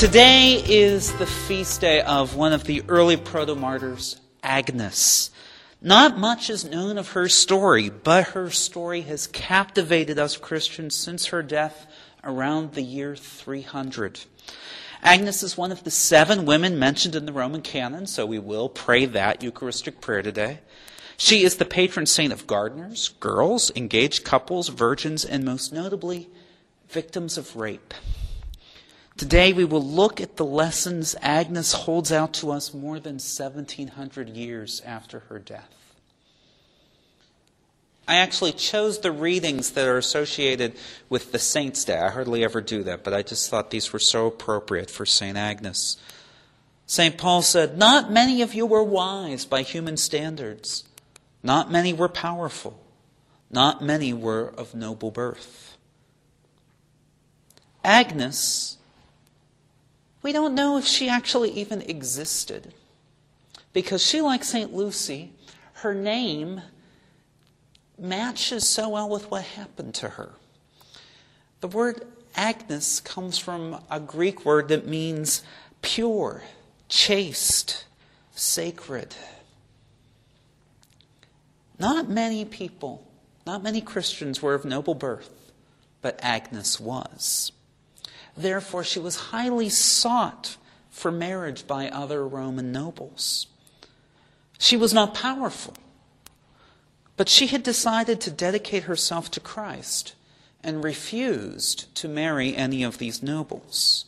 Today is the feast day of one of the early proto martyrs, Agnes. Not much is known of her story, but her story has captivated us Christians since her death around the year 300. Agnes is one of the seven women mentioned in the Roman canon, so we will pray that Eucharistic prayer today. She is the patron saint of gardeners, girls, engaged couples, virgins, and most notably, victims of rape. Today we will look at the lessons Agnes holds out to us more than 1700 years after her death. I actually chose the readings that are associated with the Saint's Day. I hardly ever do that, but I just thought these were so appropriate for St. Agnes. St. Paul said, Not many of you were wise by human standards, not many were powerful, not many were of noble birth. Agnes we don't know if she actually even existed. Because she, like St. Lucy, her name matches so well with what happened to her. The word Agnes comes from a Greek word that means pure, chaste, sacred. Not many people, not many Christians were of noble birth, but Agnes was. Therefore, she was highly sought for marriage by other Roman nobles. She was not powerful, but she had decided to dedicate herself to Christ and refused to marry any of these nobles.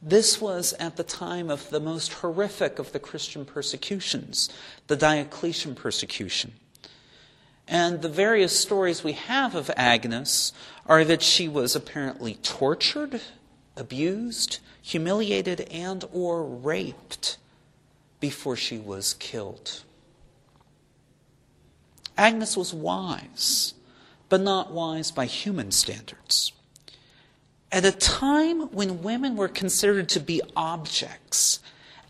This was at the time of the most horrific of the Christian persecutions, the Diocletian persecution. And the various stories we have of Agnes are that she was apparently tortured, abused, humiliated, and or raped before she was killed. Agnes was wise, but not wise by human standards. At a time when women were considered to be objects,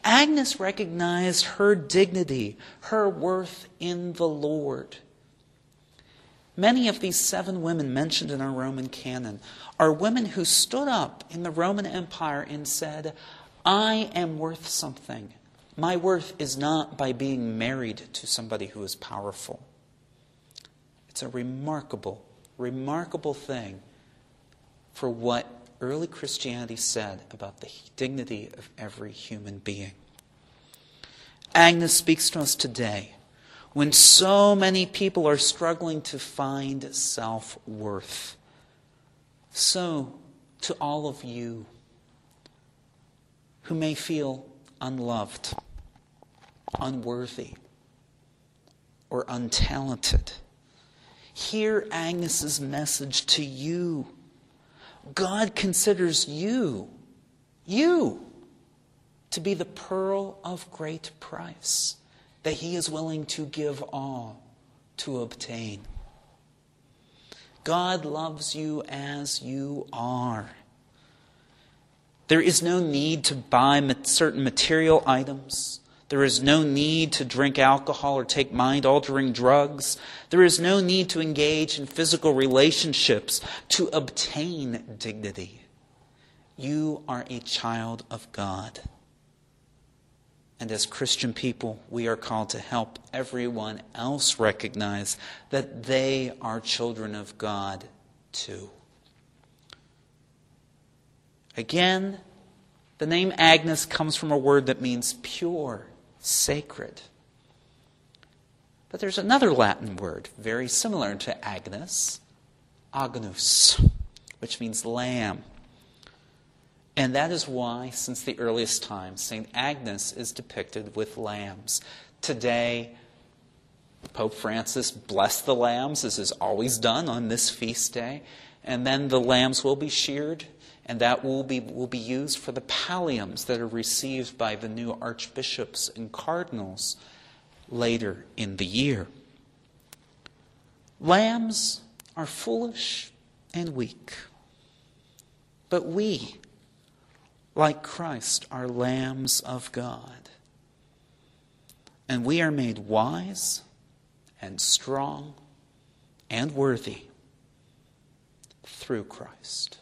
Agnes recognized her dignity, her worth in the Lord. Many of these seven women mentioned in our Roman canon are women who stood up in the Roman Empire and said, I am worth something. My worth is not by being married to somebody who is powerful. It's a remarkable, remarkable thing for what early Christianity said about the dignity of every human being. Agnes speaks to us today when so many people are struggling to find self worth. So, to all of you who may feel unloved, unworthy, or untalented, hear Agnes's message to you. God considers you, you, to be the pearl of great price that he is willing to give all to obtain. God loves you as you are. There is no need to buy certain material items. There is no need to drink alcohol or take mind altering drugs. There is no need to engage in physical relationships to obtain dignity. You are a child of God. And as Christian people, we are called to help everyone else recognize that they are children of God too. Again, the name Agnes comes from a word that means pure, sacred. But there's another Latin word very similar to Agnes, agnus, which means lamb. And that is why, since the earliest times, St. Agnes is depicted with lambs. Today, Pope Francis blessed the lambs, as is always done on this feast day, and then the lambs will be sheared, and that will be, will be used for the palliums that are received by the new archbishops and cardinals later in the year. Lambs are foolish and weak, but we, like Christ, are lambs of God. And we are made wise and strong and worthy through Christ.